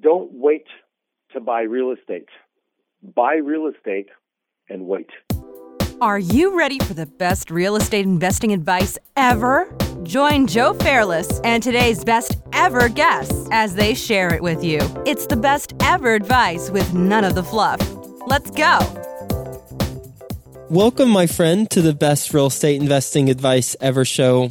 Don't wait to buy real estate. Buy real estate and wait. Are you ready for the best real estate investing advice ever? Join Joe Fairless and today's best ever guests as they share it with you. It's the best ever advice with none of the fluff. Let's go. Welcome, my friend, to the best real estate investing advice ever show.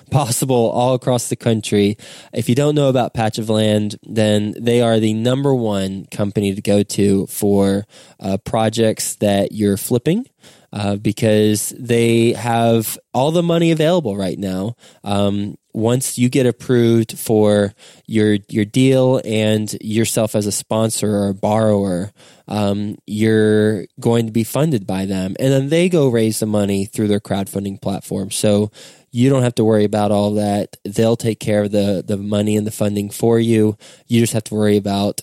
possible all across the country. If you don't know about Patch of Land, then they are the number one company to go to for uh, projects that you're flipping. Uh, because they have all the money available right now. Um, once you get approved for your your deal and yourself as a sponsor or a borrower, um, you're going to be funded by them, and then they go raise the money through their crowdfunding platform. So you don't have to worry about all that. They'll take care of the the money and the funding for you. You just have to worry about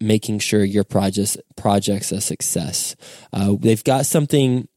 making sure your projects projects a success. Uh, they've got something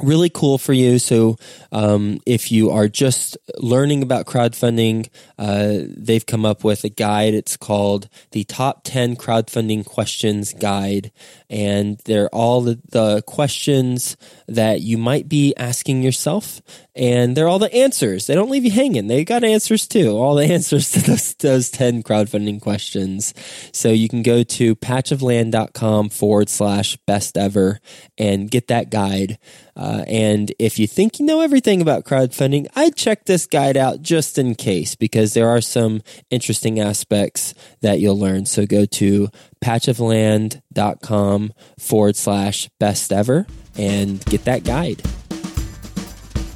really cool for you. So, um, if you are just learning about crowdfunding, uh, they've come up with a guide. It's called the Top 10 Crowdfunding Questions Guide. And they're all the, the questions that you might be asking yourself and they're all the answers. They don't leave you hanging. They got answers too. All the answers to those, those 10 crowdfunding questions. So you can go to patchofland.com forward slash best ever and get that guide. Uh, and if you think you know everything about crowdfunding, I'd check this guide out just in case because there are some interesting aspects that you'll learn. So go to patchofland.com forward slash best ever and get that guide.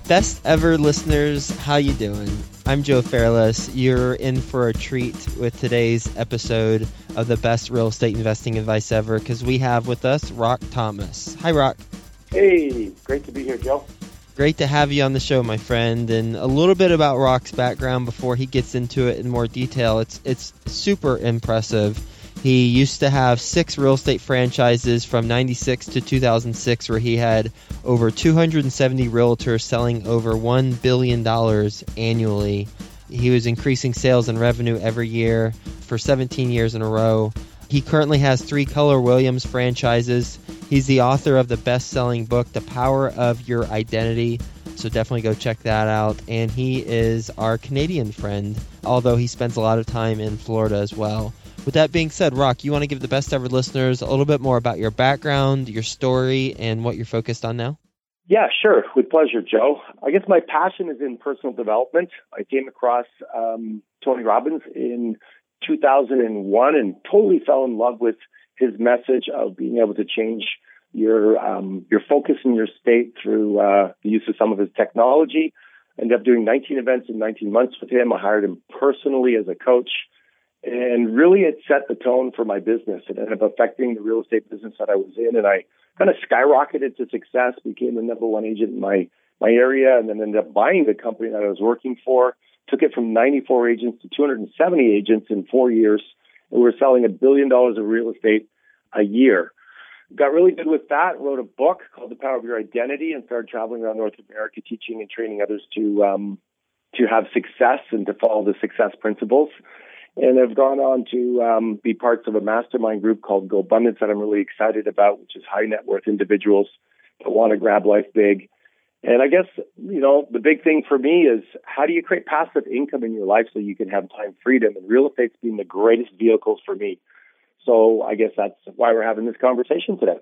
Best ever listeners, how you doing? I'm Joe Fairless. You're in for a treat with today's episode of the best real estate investing advice ever because we have with us Rock Thomas. Hi, Rock. Hey, great to be here, Joe. Great to have you on the show, my friend. And a little bit about Rock's background before he gets into it in more detail. It's it's super impressive. He used to have six real estate franchises from 96 to 2006, where he had over 270 realtors selling over $1 billion annually. He was increasing sales and revenue every year for 17 years in a row. He currently has three Keller Williams franchises. He's the author of the best selling book, The Power of Your Identity. So definitely go check that out. And he is our Canadian friend, although he spends a lot of time in Florida as well. With that being said, Rock, you want to give the best ever listeners a little bit more about your background, your story, and what you're focused on now? Yeah, sure. With pleasure, Joe. I guess my passion is in personal development. I came across um, Tony Robbins in 2001 and totally fell in love with his message of being able to change your um, your focus in your state through uh, the use of some of his technology. Ended up doing 19 events in 19 months with him. I hired him personally as a coach. And really, it set the tone for my business. It ended up affecting the real estate business that I was in, and I kind of skyrocketed to success. Became the number one agent in my my area, and then ended up buying the company that I was working for. Took it from 94 agents to 270 agents in four years, and we were selling a billion dollars of real estate a year. Got really good with that. Wrote a book called The Power of Your Identity, and started traveling around North America, teaching and training others to um, to have success and to follow the success principles and have gone on to um, be parts of a mastermind group called Go Abundance that I'm really excited about, which is high net worth individuals that want to grab life big. And I guess, you know, the big thing for me is how do you create passive income in your life so you can have time freedom? And real estate's been the greatest vehicles for me. So I guess that's why we're having this conversation today.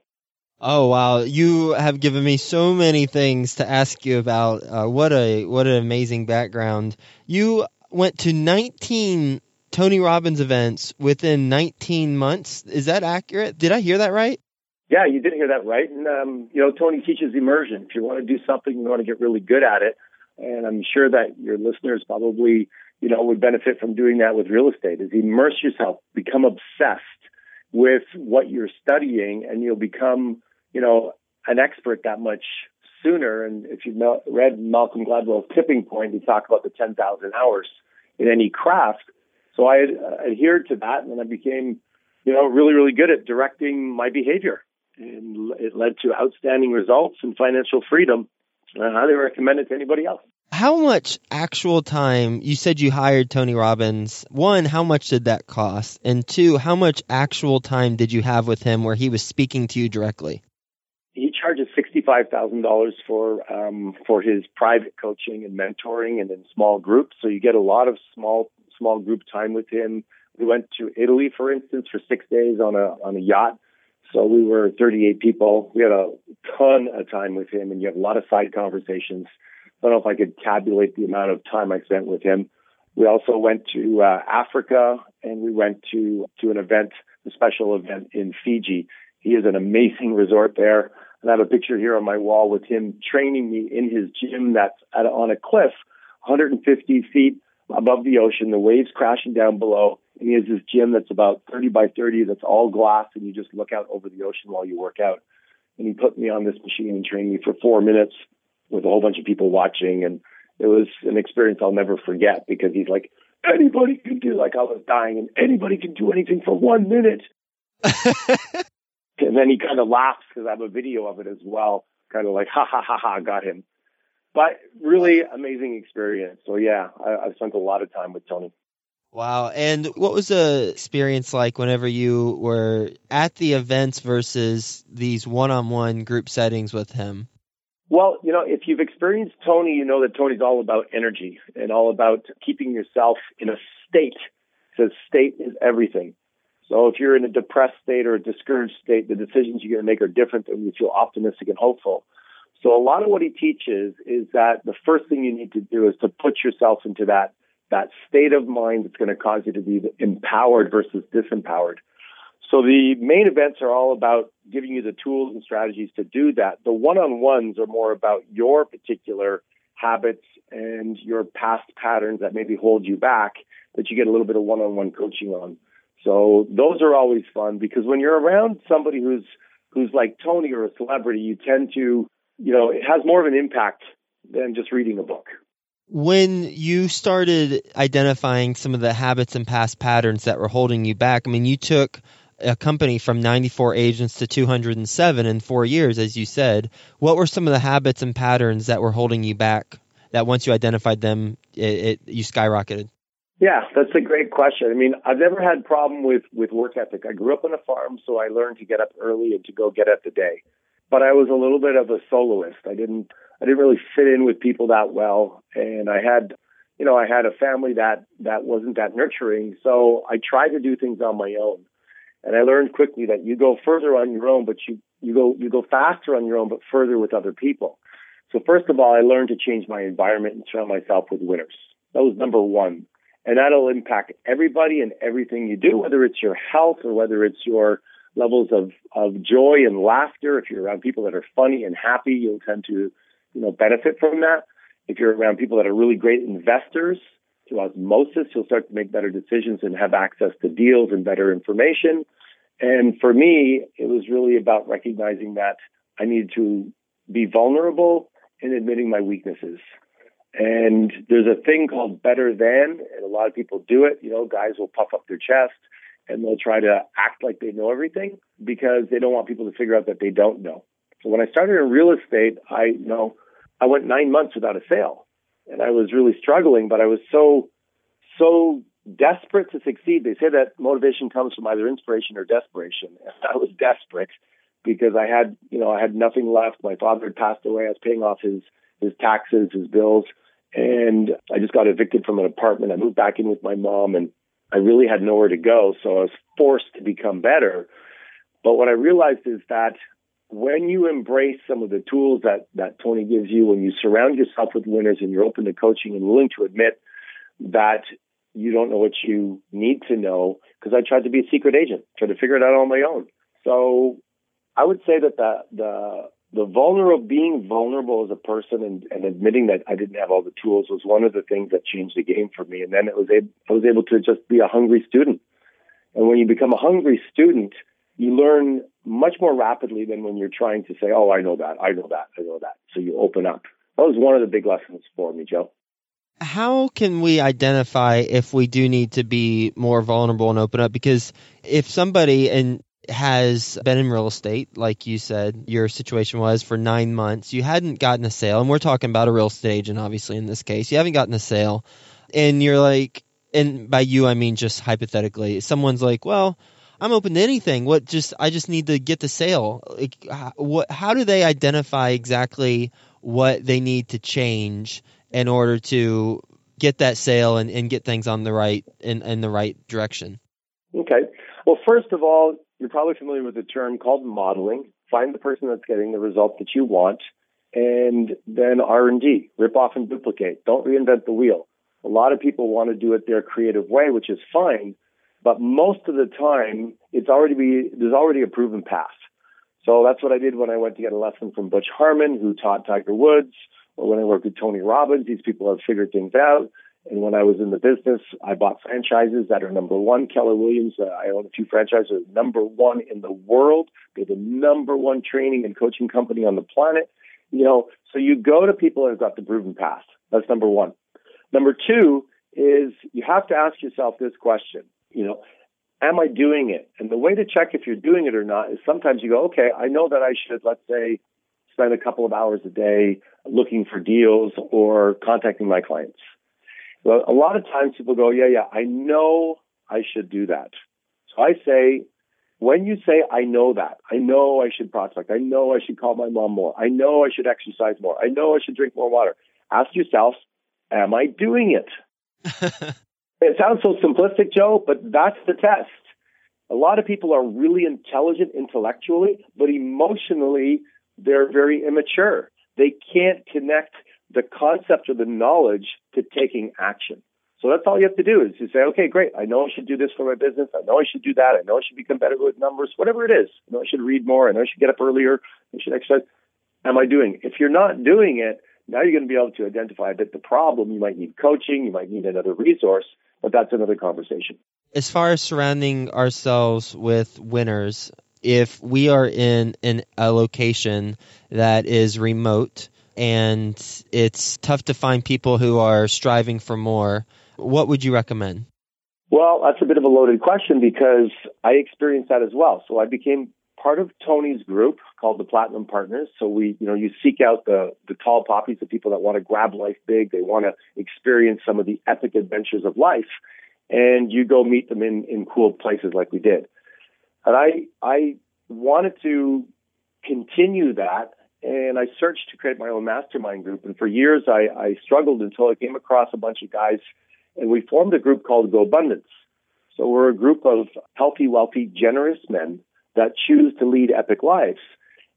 Oh wow, you have given me so many things to ask you about. Uh, what a what an amazing background. You went to 19 Tony Robbins events within 19 months. Is that accurate? Did I hear that right? Yeah, you did hear that right. And, um, you know, Tony teaches immersion. If you want to do something, you want to get really good at it. And I'm sure that your listeners probably, you know, would benefit from doing that with real estate is immerse yourself, become obsessed with what you're studying and you'll become, you know, an expert that much sooner. And if you've read Malcolm Gladwell's Tipping Point, he talked about the 10,000 hours in any craft. So I adhered to that, and then I became, you know, really, really good at directing my behavior. And it led to outstanding results and financial freedom. I highly recommend it to anybody else. How much actual time, you said you hired Tony Robbins. One, how much did that cost? And two, how much actual time did you have with him where he was speaking to you directly? He charges sixty-five thousand dollars for um, for his private coaching and mentoring, and in small groups. So you get a lot of small small group time with him. We went to Italy, for instance, for six days on a on a yacht. So we were 38 people. We had a ton of time with him, and you have a lot of side conversations. I don't know if I could tabulate the amount of time I spent with him. We also went to uh, Africa, and we went to to an event, a special event in Fiji. He is an amazing resort there, and I have a picture here on my wall with him training me in his gym that's at, on a cliff, 150 feet above the ocean, the waves crashing down below. And he has this gym that's about 30 by 30 that's all glass, and you just look out over the ocean while you work out. And he put me on this machine and trained me for four minutes with a whole bunch of people watching. And it was an experience I'll never forget because he's like, anybody can do, like I was dying, and anybody can do anything for one minute. and then he kind of laughs because I have a video of it as well, kind of like, ha ha ha ha, got him but really amazing experience. So yeah, I, I've spent a lot of time with Tony. Wow. And what was the experience like whenever you were at the events versus these one on one group settings with him? Well, you know, if you've experienced Tony, you know that Tony's all about energy and all about keeping yourself in a state. Says state is everything. So if you're in a depressed state or a discouraged state, the decisions you're going to make are different than when you feel optimistic and hopeful. So a lot of what he teaches is that the first thing you need to do is to put yourself into that that state of mind that's going to cause you to be empowered versus disempowered. So the main events are all about giving you the tools and strategies to do that. The one-on-ones are more about your particular habits and your past patterns that maybe hold you back that you get a little bit of one-on-one coaching on. So those are always fun because when you're around somebody who's who's like Tony or a celebrity, you tend to you know, it has more of an impact than just reading a book. When you started identifying some of the habits and past patterns that were holding you back, I mean, you took a company from 94 agents to 207 in four years, as you said. What were some of the habits and patterns that were holding you back that once you identified them, it, it, you skyrocketed? Yeah, that's a great question. I mean, I've never had problem with with work ethic. I grew up on a farm, so I learned to get up early and to go get at the day but I was a little bit of a soloist. I didn't I didn't really fit in with people that well, and I had you know I had a family that that wasn't that nurturing. So I tried to do things on my own, and I learned quickly that you go further on your own, but you you go you go faster on your own, but further with other people. So first of all, I learned to change my environment and surround myself with winners. That was number one. And that'll impact everybody and everything you do, whether it's your health or whether it's your levels of, of joy and laughter. If you're around people that are funny and happy, you'll tend to, you know, benefit from that. If you're around people that are really great investors, through osmosis, you'll start to make better decisions and have access to deals and better information. And for me, it was really about recognizing that I needed to be vulnerable and admitting my weaknesses. And there's a thing called better than, and a lot of people do it. You know, guys will puff up their chest and they'll try to act like they know everything because they don't want people to figure out that they don't know. So when I started in real estate, I you know I went nine months without a sale, and I was really struggling. But I was so so desperate to succeed. They say that motivation comes from either inspiration or desperation. And I was desperate because I had you know I had nothing left. My father had passed away. I was paying off his his taxes, his bills, and I just got evicted from an apartment. I moved back in with my mom and I really had nowhere to go, so I was forced to become better. But what I realized is that when you embrace some of the tools that, that Tony gives you, when you surround yourself with winners and you're open to coaching and willing to admit that you don't know what you need to know, because I tried to be a secret agent, tried to figure it out on my own. So I would say that the, the the vulnerable being vulnerable as a person and, and admitting that I didn't have all the tools was one of the things that changed the game for me. And then it was able, I was able to just be a hungry student. And when you become a hungry student, you learn much more rapidly than when you're trying to say, "Oh, I know that, I know that, I know that." So you open up. That was one of the big lessons for me, Joe. How can we identify if we do need to be more vulnerable and open up? Because if somebody and has been in real estate, like you said, your situation was for nine months, you hadn't gotten a sale, and we're talking about a real estate agent, obviously, in this case, you haven't gotten a sale, and you're like, and by you, I mean just hypothetically, someone's like, well, I'm open to anything. What just I just need to get the sale. Like, what? How do they identify exactly what they need to change in order to get that sale and, and get things on the right in, in the right direction? Okay. Well, first of all, you're probably familiar with a term called modeling. Find the person that's getting the result that you want, and then R and D. Rip off and duplicate. Don't reinvent the wheel. A lot of people want to do it their creative way, which is fine, but most of the time, it's already be, there's already a proven path. So that's what I did when I went to get a lesson from Butch Harmon, who taught Tiger Woods, or when I worked with Tony Robbins. These people have figured things out. And when I was in the business, I bought franchises that are number one. Keller Williams, uh, I own a few franchises, number one in the world. They're the number one training and coaching company on the planet. You know, so you go to people that have got the proven path. That's number one. Number two is you have to ask yourself this question. You know, am I doing it? And the way to check if you're doing it or not is sometimes you go, okay, I know that I should, let's say, spend a couple of hours a day looking for deals or contacting my clients. Well, a lot of times people go, yeah, yeah, I know I should do that. So I say, when you say, I know that, I know I should prospect, I know I should call my mom more, I know I should exercise more, I know I should drink more water, ask yourself, am I doing it? It sounds so simplistic, Joe, but that's the test. A lot of people are really intelligent intellectually, but emotionally, they're very immature. They can't connect the concept or the knowledge to taking action. So that's all you have to do is to say, okay, great. I know I should do this for my business. I know I should do that. I know I should become better with numbers, whatever it is. I know I should read more. I know I should get up earlier. I should exercise. Am I doing? It? If you're not doing it, now you're going to be able to identify that the problem, you might need coaching, you might need another resource, but that's another conversation. As far as surrounding ourselves with winners, if we are in, in a location that is remote and it's tough to find people who are striving for more, what would you recommend? Well, that's a bit of a loaded question because I experienced that as well. So I became part of Tony's group called the Platinum Partners. So we, you know, you seek out the the tall poppies, the people that want to grab life big, they want to experience some of the epic adventures of life, and you go meet them in in cool places like we did. And I I wanted to continue that, and I searched to create my own mastermind group. And for years, I, I struggled until I came across a bunch of guys, and we formed a group called Go Abundance. So we're a group of healthy, wealthy, generous men that choose to lead epic lives.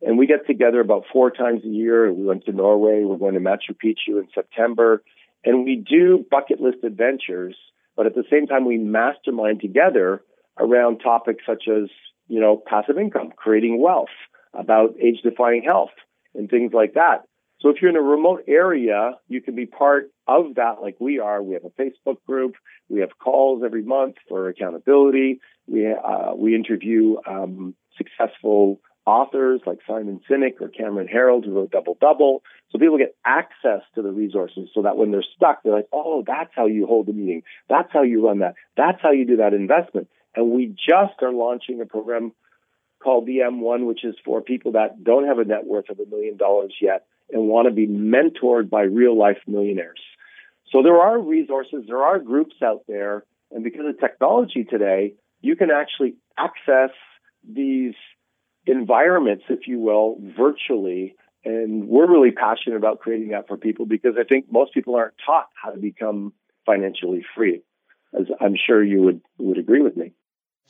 And we get together about four times a year. We went to Norway. We're going to Machu Picchu in September. And we do bucket list adventures, but at the same time, we mastermind together around topics such as, you know, passive income, creating wealth, about age defying health, and things like that. So if you're in a remote area, you can be part of that like we are. We have a Facebook group. We have calls every month for accountability. We, uh, we interview um, successful authors like Simon Sinek or Cameron Herold who wrote Double Double. So people get access to the resources so that when they're stuck, they're like, oh, that's how you hold a meeting. That's how you run that. That's how you do that investment. And we just are launching a program called the M1, which is for people that don't have a net worth of a million dollars yet and want to be mentored by real life millionaires. So there are resources, there are groups out there, and because of technology today, you can actually access these environments, if you will, virtually. And we're really passionate about creating that for people because I think most people aren't taught how to become financially free, as I'm sure you would would agree with me.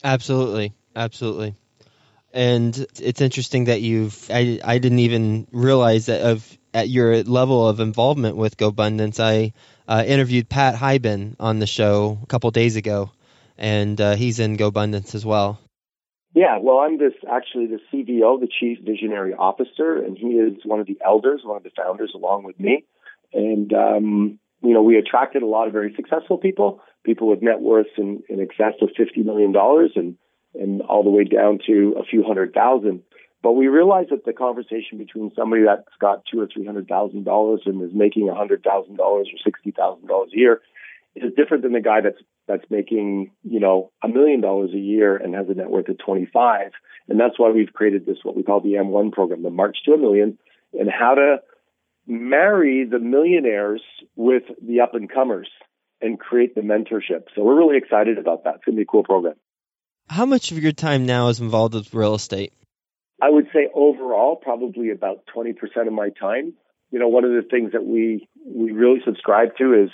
Absolutely, absolutely. And it's interesting that you've I, I didn't even realize that of at your level of involvement with GoBundance. I uh, interviewed Pat Hiban on the show a couple days ago, and uh, he's in GoBundance as well. Yeah, well, I'm this actually the CVO, the Chief Visionary Officer, and he is one of the elders, one of the founders, along with me. And um, you know, we attracted a lot of very successful people, people with net worths in, in excess of fifty million dollars, and and all the way down to a few hundred thousand. But we realize that the conversation between somebody that's got two or three hundred thousand dollars and is making a hundred thousand dollars or sixty thousand dollars a year is different than the guy that's that's making you know a million dollars a year and has a net worth of twenty five. And that's why we've created this what we call the M1 program, the March to a Million, and how to marry the millionaires with the up and comers and create the mentorship. So we're really excited about that. It's going to be a cool program. How much of your time now is involved with real estate? I would say overall, probably about 20% of my time. You know, one of the things that we, we really subscribe to is,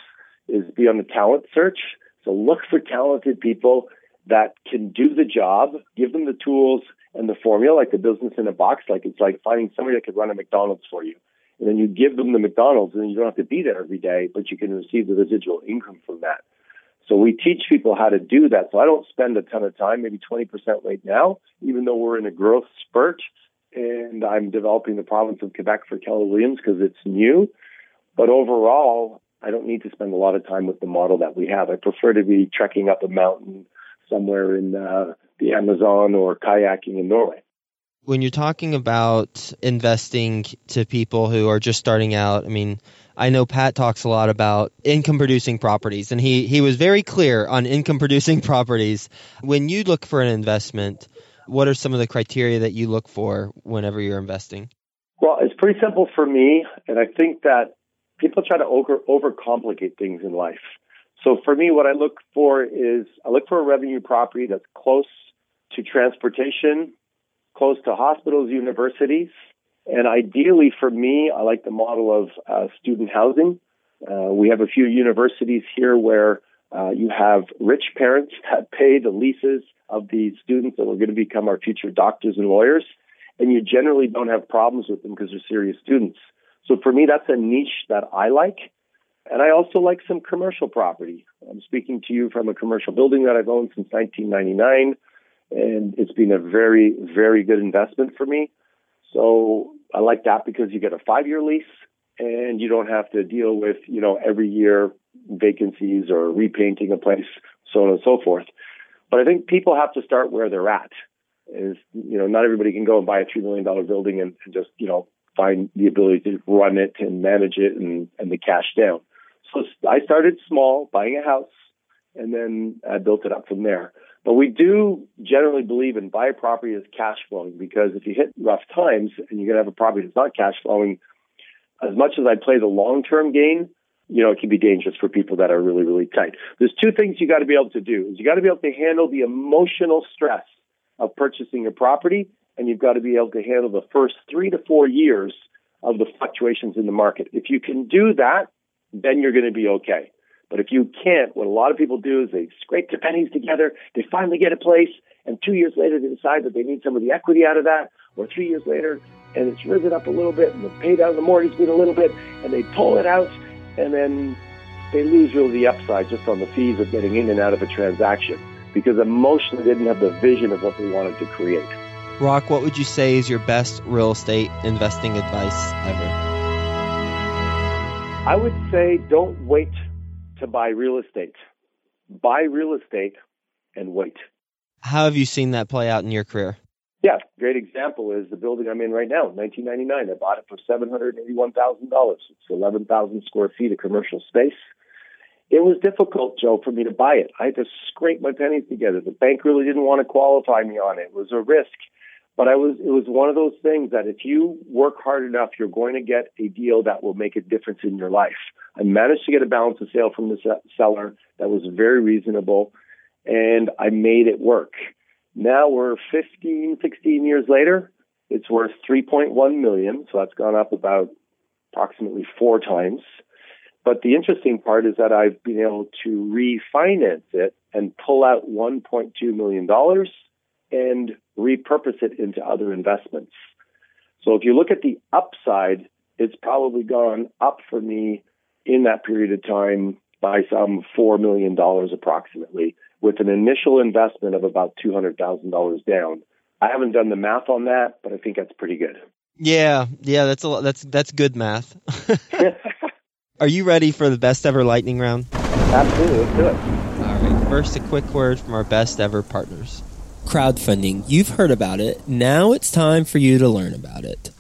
is be on the talent search. So look for talented people that can do the job, give them the tools and the formula, like the business in a box. Like it's like finding somebody that could run a McDonald's for you. And then you give them the McDonald's and then you don't have to be there every day, but you can receive the residual income from that. So we teach people how to do that. So I don't spend a ton of time, maybe 20% right now, even though we're in a growth spurt and I'm developing the province of Quebec for Keller Williams because it's new. But overall, I don't need to spend a lot of time with the model that we have. I prefer to be trekking up a mountain somewhere in uh, the Amazon or kayaking in Norway. When you're talking about investing to people who are just starting out, I mean, I know Pat talks a lot about income producing properties, and he, he was very clear on income producing properties. When you look for an investment, what are some of the criteria that you look for whenever you're investing? Well, it's pretty simple for me, and I think that people try to over overcomplicate things in life. So for me, what I look for is I look for a revenue property that's close to transportation, close to hospitals, universities, and ideally for me, I like the model of uh, student housing. Uh, we have a few universities here where uh, you have rich parents that pay the leases of the students that are going to become our future doctors and lawyers, and you generally don't have problems with them because they're serious students. So for me, that's a niche that I like. And I also like some commercial property. I'm speaking to you from a commercial building that I've owned since 1999, and it's been a very, very good investment for me. So I like that because you get a five year lease and you don't have to deal with, you know, every year vacancies or repainting a place, so on and so forth. But I think people have to start where they're at. Is you know, not everybody can go and buy a three million dollar building and, and just, you know, find the ability to run it and manage it and, and the cash down. So I started small, buying a house, and then I built it up from there. But we do generally believe in buy a property as cash flowing because if you hit rough times and you're going to have a property that's not cash flowing, as much as I play the long term game, you know, it can be dangerous for people that are really, really tight. There's two things you got to be able to do. Is you got to be able to handle the emotional stress of purchasing a property, and you've got to be able to handle the first three to four years of the fluctuations in the market. If you can do that, then you're going to be okay. But if you can't, what a lot of people do is they scrape their pennies together, they finally get a place, and two years later they decide that they need some of the equity out of that, or three years later, and it's risen up a little bit, and the paid out of the mortgage been a little bit, and they pull it out, and then they lose really the upside just on the fees of getting in and out of a transaction because emotionally they didn't have the vision of what they wanted to create. Rock, what would you say is your best real estate investing advice ever? I would say don't wait to buy real estate. Buy real estate and wait. How have you seen that play out in your career? Yeah, great example is the building I'm in right now, 1999. I bought it for $781,000. It's 11,000 square feet of commercial space. It was difficult, Joe, for me to buy it. I had to scrape my pennies together. The bank really didn't want to qualify me on it. It was a risk. But I was, it was one of those things that if you work hard enough, you're going to get a deal that will make a difference in your life. I managed to get a balance of sale from the seller that was very reasonable, and I made it work. Now we're 15, 16 years later. It's worth 3.1 million, so that's gone up about approximately four times. But the interesting part is that I've been able to refinance it and pull out 1.2 million dollars and repurpose it into other investments. So if you look at the upside, it's probably gone up for me in that period of time by some $4 million approximately, with an initial investment of about $200,000 down. I haven't done the math on that, but I think that's pretty good. Yeah, yeah, that's a lot, that's that's good math. Are you ready for the best ever lightning round? Absolutely, let's do it. All right. First, a quick word from our best ever partners. Crowdfunding. You've heard about it. Now it's time for you to learn about it.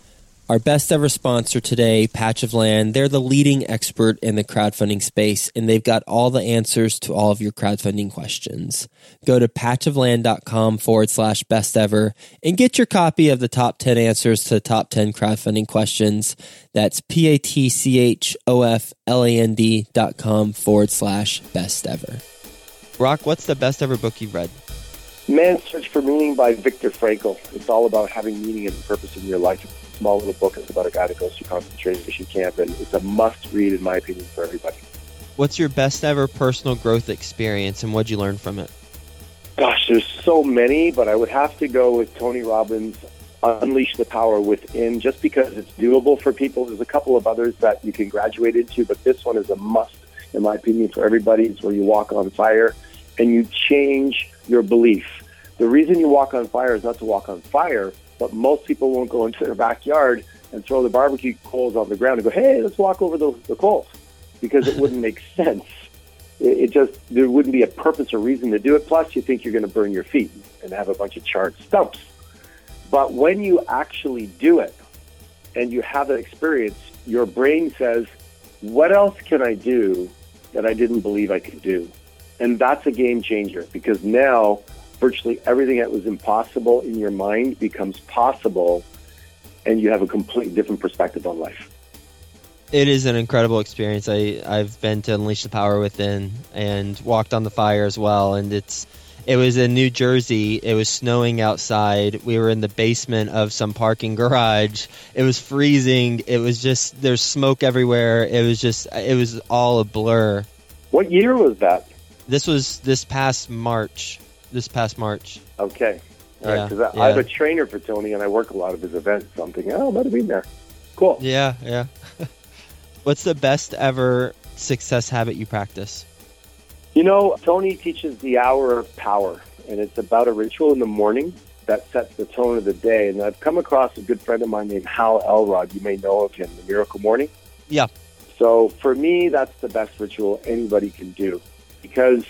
Our best ever sponsor today, Patch of Land, they're the leading expert in the crowdfunding space, and they've got all the answers to all of your crowdfunding questions. Go to patchofland.com forward slash best ever and get your copy of the top 10 answers to the top 10 crowdfunding questions. That's P A T C H O F L A N D dot com forward slash best ever. Rock, what's the best ever book you've read? Man's Search for Meaning by Viktor Frankl. It's all about having meaning and purpose in your life. It's a small little book. It's about a guy that goes to concentration camp, and it's a must read, in my opinion, for everybody. What's your best ever personal growth experience, and what'd you learn from it? Gosh, there's so many, but I would have to go with Tony Robbins' Unleash the Power Within, just because it's doable for people. There's a couple of others that you can graduate into, but this one is a must, in my opinion, for everybody. It's where you walk on fire and you change your belief. The reason you walk on fire is not to walk on fire, but most people won't go into their backyard and throw the barbecue coals on the ground and go, hey, let's walk over the, the coals because it wouldn't make sense. It, it just, there wouldn't be a purpose or reason to do it. Plus, you think you're going to burn your feet and have a bunch of charred stumps. But when you actually do it and you have that experience, your brain says, what else can I do that I didn't believe I could do? And that's a game changer because now virtually everything that was impossible in your mind becomes possible and you have a completely different perspective on life. It is an incredible experience. I, I've been to Unleash the Power Within and walked on the fire as well. And it's it was in New Jersey. It was snowing outside. We were in the basement of some parking garage. It was freezing. It was just there's smoke everywhere. It was just it was all a blur. What year was that? This was this past March. This past March. Okay. All yeah, right, because yeah. I'm a trainer for Tony, and I work a lot of his events. So I'm thinking, oh, I might have been there. Cool. Yeah, yeah. What's the best ever success habit you practice? You know, Tony teaches the hour of power, and it's about a ritual in the morning that sets the tone of the day. And I've come across a good friend of mine named Hal Elrod. You may know of him, the Miracle Morning. Yeah. So for me, that's the best ritual anybody can do because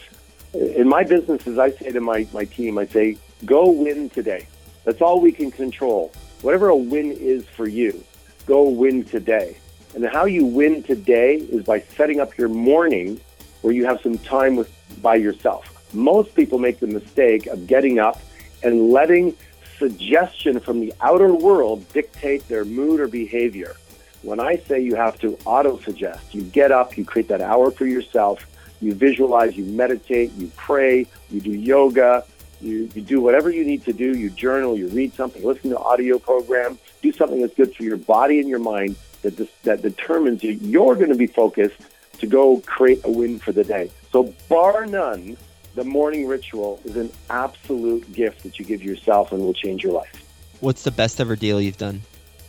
in my business, as I say to my, my team, I say, go win today. That's all we can control. Whatever a win is for you, go win today. And how you win today is by setting up your morning where you have some time with by yourself. Most people make the mistake of getting up and letting suggestion from the outer world dictate their mood or behavior. When I say you have to auto suggest, you get up, you create that hour for yourself, you visualize, you meditate, you pray, you do yoga, you, you do whatever you need to do, you journal, you read something, listen to audio program, do something that's good for your body and your mind that, this, that determines you, you're going to be focused to go create a win for the day. So bar none, the morning ritual is an absolute gift that you give yourself and will change your life. What's the best ever deal you've done?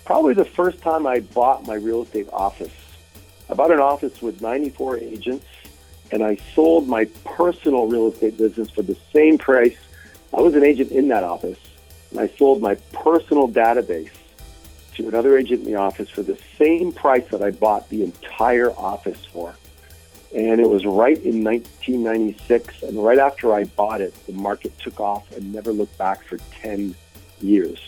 Probably the first time I bought my real estate office. I bought an office with 94 agents and I sold my personal real estate business for the same price. I was an agent in that office, and I sold my personal database to another agent in the office for the same price that I bought the entire office for. And it was right in 1996, and right after I bought it, the market took off and never looked back for 10 years.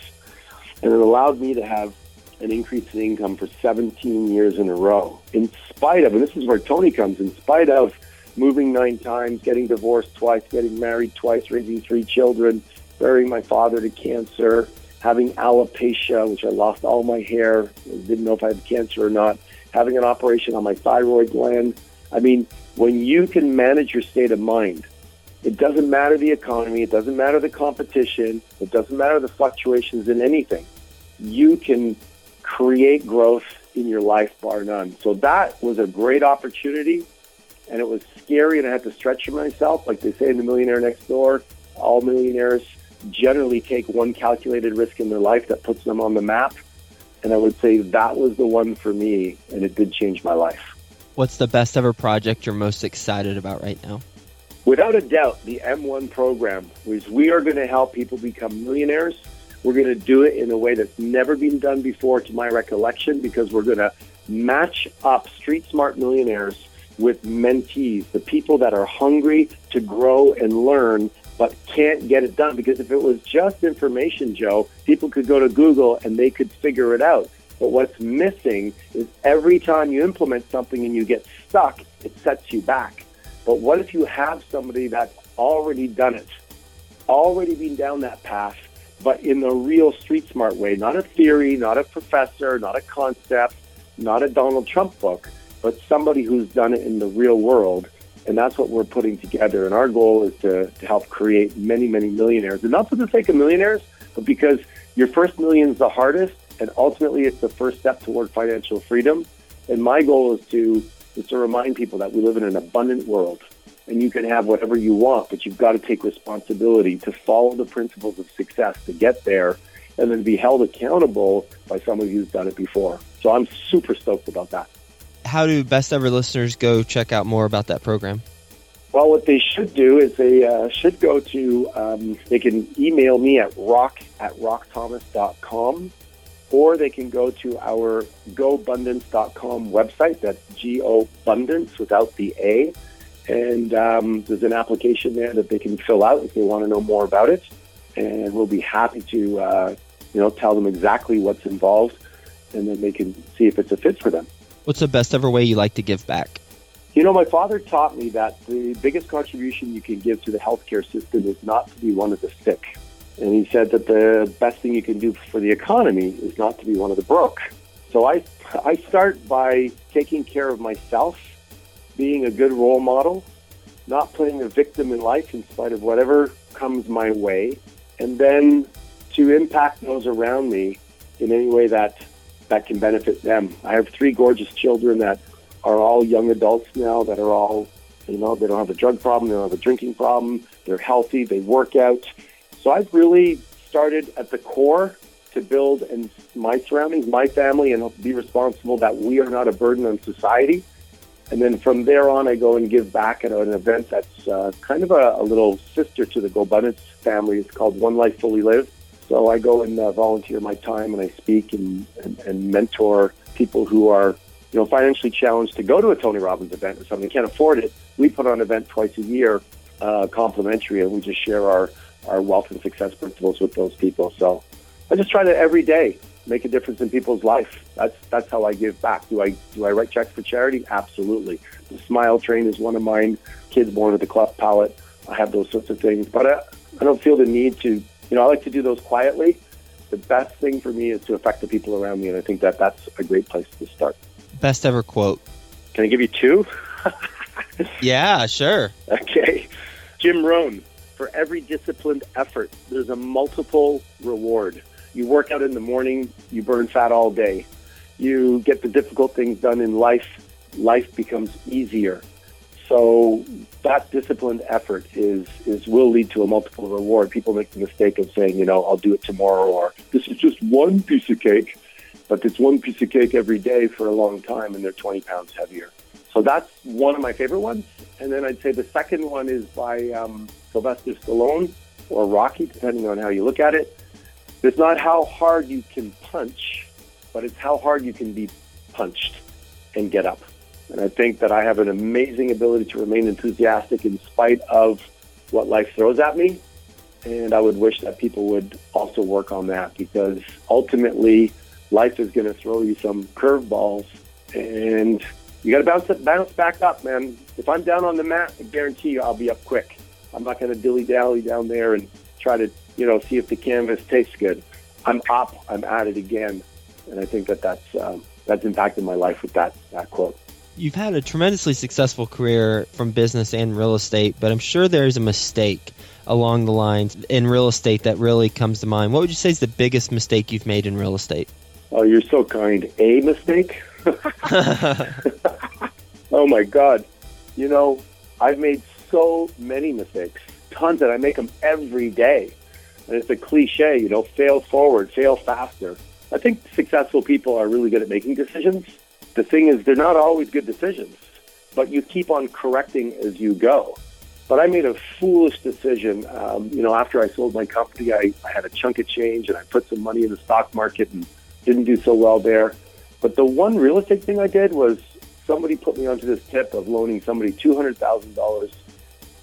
And it allowed me to have an increase in income for 17 years in a row, in spite of, and this is where Tony comes, in spite of moving nine times, getting divorced twice, getting married twice, raising three children, burying my father to cancer, having alopecia, which I lost all my hair, didn't know if I had cancer or not, having an operation on my thyroid gland. I mean, when you can manage your state of mind, it doesn't matter the economy, it doesn't matter the competition, it doesn't matter the fluctuations in anything. You can create growth in your life, bar none. So that was a great opportunity and it was scary, and I had to stretch myself. Like they say in The Millionaire Next Door, all millionaires generally take one calculated risk in their life that puts them on the map. And I would say that was the one for me, and it did change my life. What's the best ever project you're most excited about right now? Without a doubt, the M1 program, which we are going to help people become millionaires. We're going to do it in a way that's never been done before, to my recollection, because we're going to match up street smart millionaires with mentees, the people that are hungry to grow and learn but can't get it done because if it was just information, Joe, people could go to Google and they could figure it out. But what's missing is every time you implement something and you get stuck, it sets you back. But what if you have somebody that's already done it, already been down that path, but in the real street smart way, not a theory, not a professor, not a concept, not a Donald Trump book, but somebody who's done it in the real world. And that's what we're putting together. And our goal is to, to help create many, many millionaires. And not for the sake of millionaires, but because your first million is the hardest and ultimately it's the first step toward financial freedom. And my goal is to is to remind people that we live in an abundant world and you can have whatever you want, but you've got to take responsibility to follow the principles of success to get there and then be held accountable by somebody who's done it before. So I'm super stoked about that. How do best ever listeners go check out more about that program? Well, what they should do is they uh, should go to, um, they can email me at rock at rockthomas.com or they can go to our gobundance.com website. That's G O Abundance without the A. And um, there's an application there that they can fill out if they want to know more about it. And we'll be happy to, uh, you know, tell them exactly what's involved, and then they can see if it's a fit for them. What's the best ever way you like to give back? You know, my father taught me that the biggest contribution you can give to the healthcare system is not to be one of the sick. And he said that the best thing you can do for the economy is not to be one of the broke. So I, I start by taking care of myself, being a good role model, not playing a victim in life in spite of whatever comes my way, and then to impact those around me in any way that, that can benefit them. I have three gorgeous children that are all young adults now that are all, you know, they don't have a drug problem, they don't have a drinking problem, they're healthy, they work out so I've really started at the core to build and my surroundings, my family, and be responsible that we are not a burden on society. And then from there on, I go and give back at an event that's uh, kind of a, a, little sister to the GoBundance family. It's called One Life Fully Lived. So I go and uh, volunteer my time and I speak and, and, and mentor people who are you know, financially challenged to go to a Tony Robbins event or something, can't afford it. We put on an event twice a year, uh, complimentary, and we just share our our wealth and success principles with those people. So I just try to every day make a difference in people's life. That's that's how I give back. Do I do I write checks for charity? Absolutely. The Smile Train is one of mine. Kids born with a cleft palate. I have those sorts of things, but I, I don't feel the need to. You know, I like to do those quietly. The best thing for me is to affect the people around me, and I think that that's a great place to start. Best ever quote. Can I give you two? yeah, sure. Okay. Jim Rohn for every disciplined effort, there's a multiple reward. You work out in the morning, you burn fat all day. You get the difficult things done in life, life becomes easier. So that disciplined effort is, is will lead to a multiple reward. People make the mistake of saying, you know, I'll do it tomorrow or this is just one piece of cake, but it's one piece of cake every day for a long time and they're 20 pounds heavier. So that's one of my favorite ones. And then I'd say the second one is by um, Sylvester Stallone or Rocky, depending on how you look at it. It's not how hard you can punch, but it's how hard you can be punched and get up. And I think that I have an amazing ability to remain enthusiastic in spite of what life throws at me. And I would wish that people would also work on that because ultimately life is going to throw you some curveballs and you got to bounce it, bounce back up, man. If I'm down on the mat, I guarantee you I'll be up quick. I'm not going to dilly dally down there and try to, you know, see if the canvas tastes good. I'm up. I'm at it again, and I think that that's um, that's impacted my life with that that quote. You've had a tremendously successful career from business and real estate, but I'm sure there's a mistake along the lines in real estate that really comes to mind. What would you say is the biggest mistake you've made in real estate? Oh, you're so kind. A mistake? oh my God. You know, I've made so many mistakes, tons, and I make them every day. And it's a cliche, you know, fail forward, fail faster. I think successful people are really good at making decisions. The thing is, they're not always good decisions, but you keep on correcting as you go. But I made a foolish decision. Um, you know, after I sold my company, I, I had a chunk of change and I put some money in the stock market and didn't do so well there. But the one real estate thing I did was somebody put me onto this tip of loaning somebody $200,000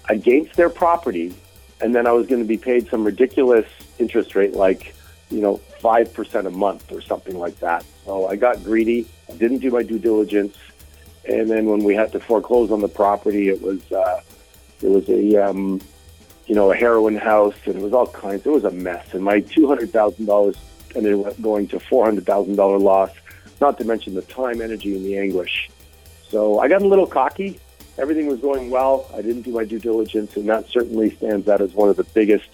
against their property and then I was going to be paid some ridiculous interest rate, like you know five percent a month or something like that. So I got greedy. Didn't do my due diligence, and then when we had to foreclose on the property, it was uh, it was a um, you know a heroin house, and it was all kinds. It was a mess, and my two hundred thousand dollars ended up going to four hundred thousand dollar loss. Not to mention the time, energy, and the anguish. So I got a little cocky. Everything was going well. I didn't do my due diligence, and that certainly stands out as one of the biggest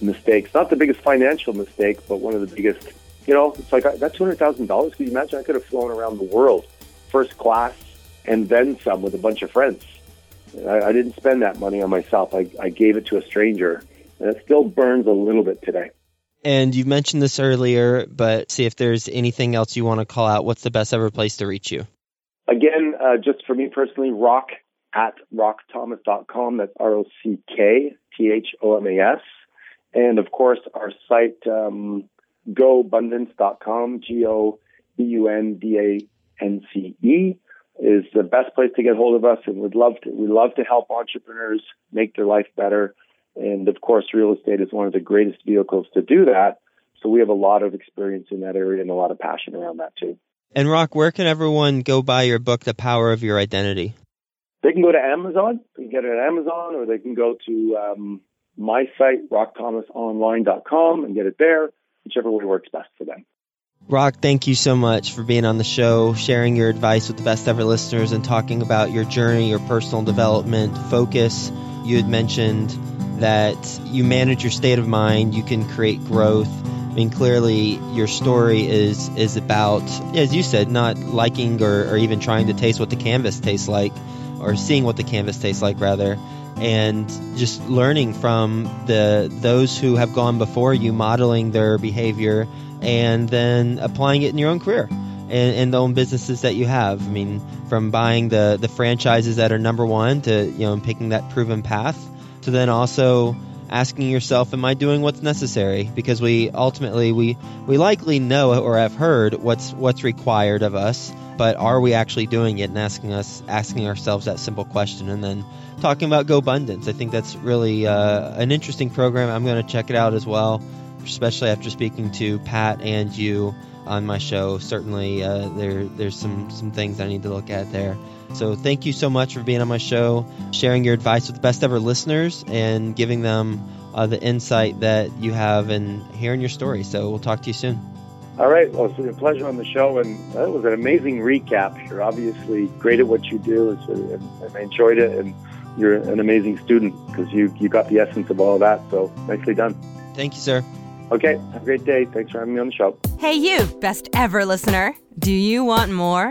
mistakes. Not the biggest financial mistake, but one of the biggest. You know, it's like that two hundred thousand dollars. Could you imagine? I could have flown around the world, first class, and then some with a bunch of friends. I, I didn't spend that money on myself. I, I gave it to a stranger, and it still burns a little bit today. And you mentioned this earlier, but see if there's anything else you want to call out. What's the best ever place to reach you? Again, uh, just for me personally, rock at rockthomas.com. That's R O C K T H O M A S. And of course, our site, um, gobundance.com, G O B U N D A N C E, is the best place to get hold of us. And we'd love to, we love to help entrepreneurs make their life better. And of course, real estate is one of the greatest vehicles to do that. So we have a lot of experience in that area and a lot of passion around that too. And Rock, where can everyone go buy your book, The Power of Your Identity? They can go to Amazon. They can get it at Amazon, or they can go to um, my site, rockthomasonline.com, and get it there, whichever way works best for them. Rock, thank you so much for being on the show, sharing your advice with the best ever listeners, and talking about your journey, your personal development focus. You had mentioned that you manage your state of mind, you can create growth I mean, clearly your story is is about, as you said, not liking or, or even trying to taste what the canvas tastes like, or seeing what the canvas tastes like, rather, and just learning from the those who have gone before you, modeling their behavior, and then applying it in your own career and, and the own businesses that you have. I mean, from buying the the franchises that are number one to you know picking that proven path to then also asking yourself am i doing what's necessary? Because we ultimately we we likely know or have heard what's what's required of us but are we actually doing it and asking us asking ourselves that simple question and then talking about GoBundance i think that's really uh, an interesting program. I'm going to check it out as well especially after speaking to pat and you on my show. Certainly uh, there there's some some things i need to look at there so thank you so much for being on my show, sharing your advice with the best ever listeners, and giving them uh, the insight that you have and hearing your story. So we'll talk to you soon. All right. Well, it's been a pleasure on the show, and that was an amazing recap. You're obviously great at what you do, and I enjoyed it. And you're an amazing student because you you got the essence of all of that. So nicely done. Thank you, sir. Okay. Have a great day. Thanks for having me on the show. Hey, you, best ever listener. Do you want more?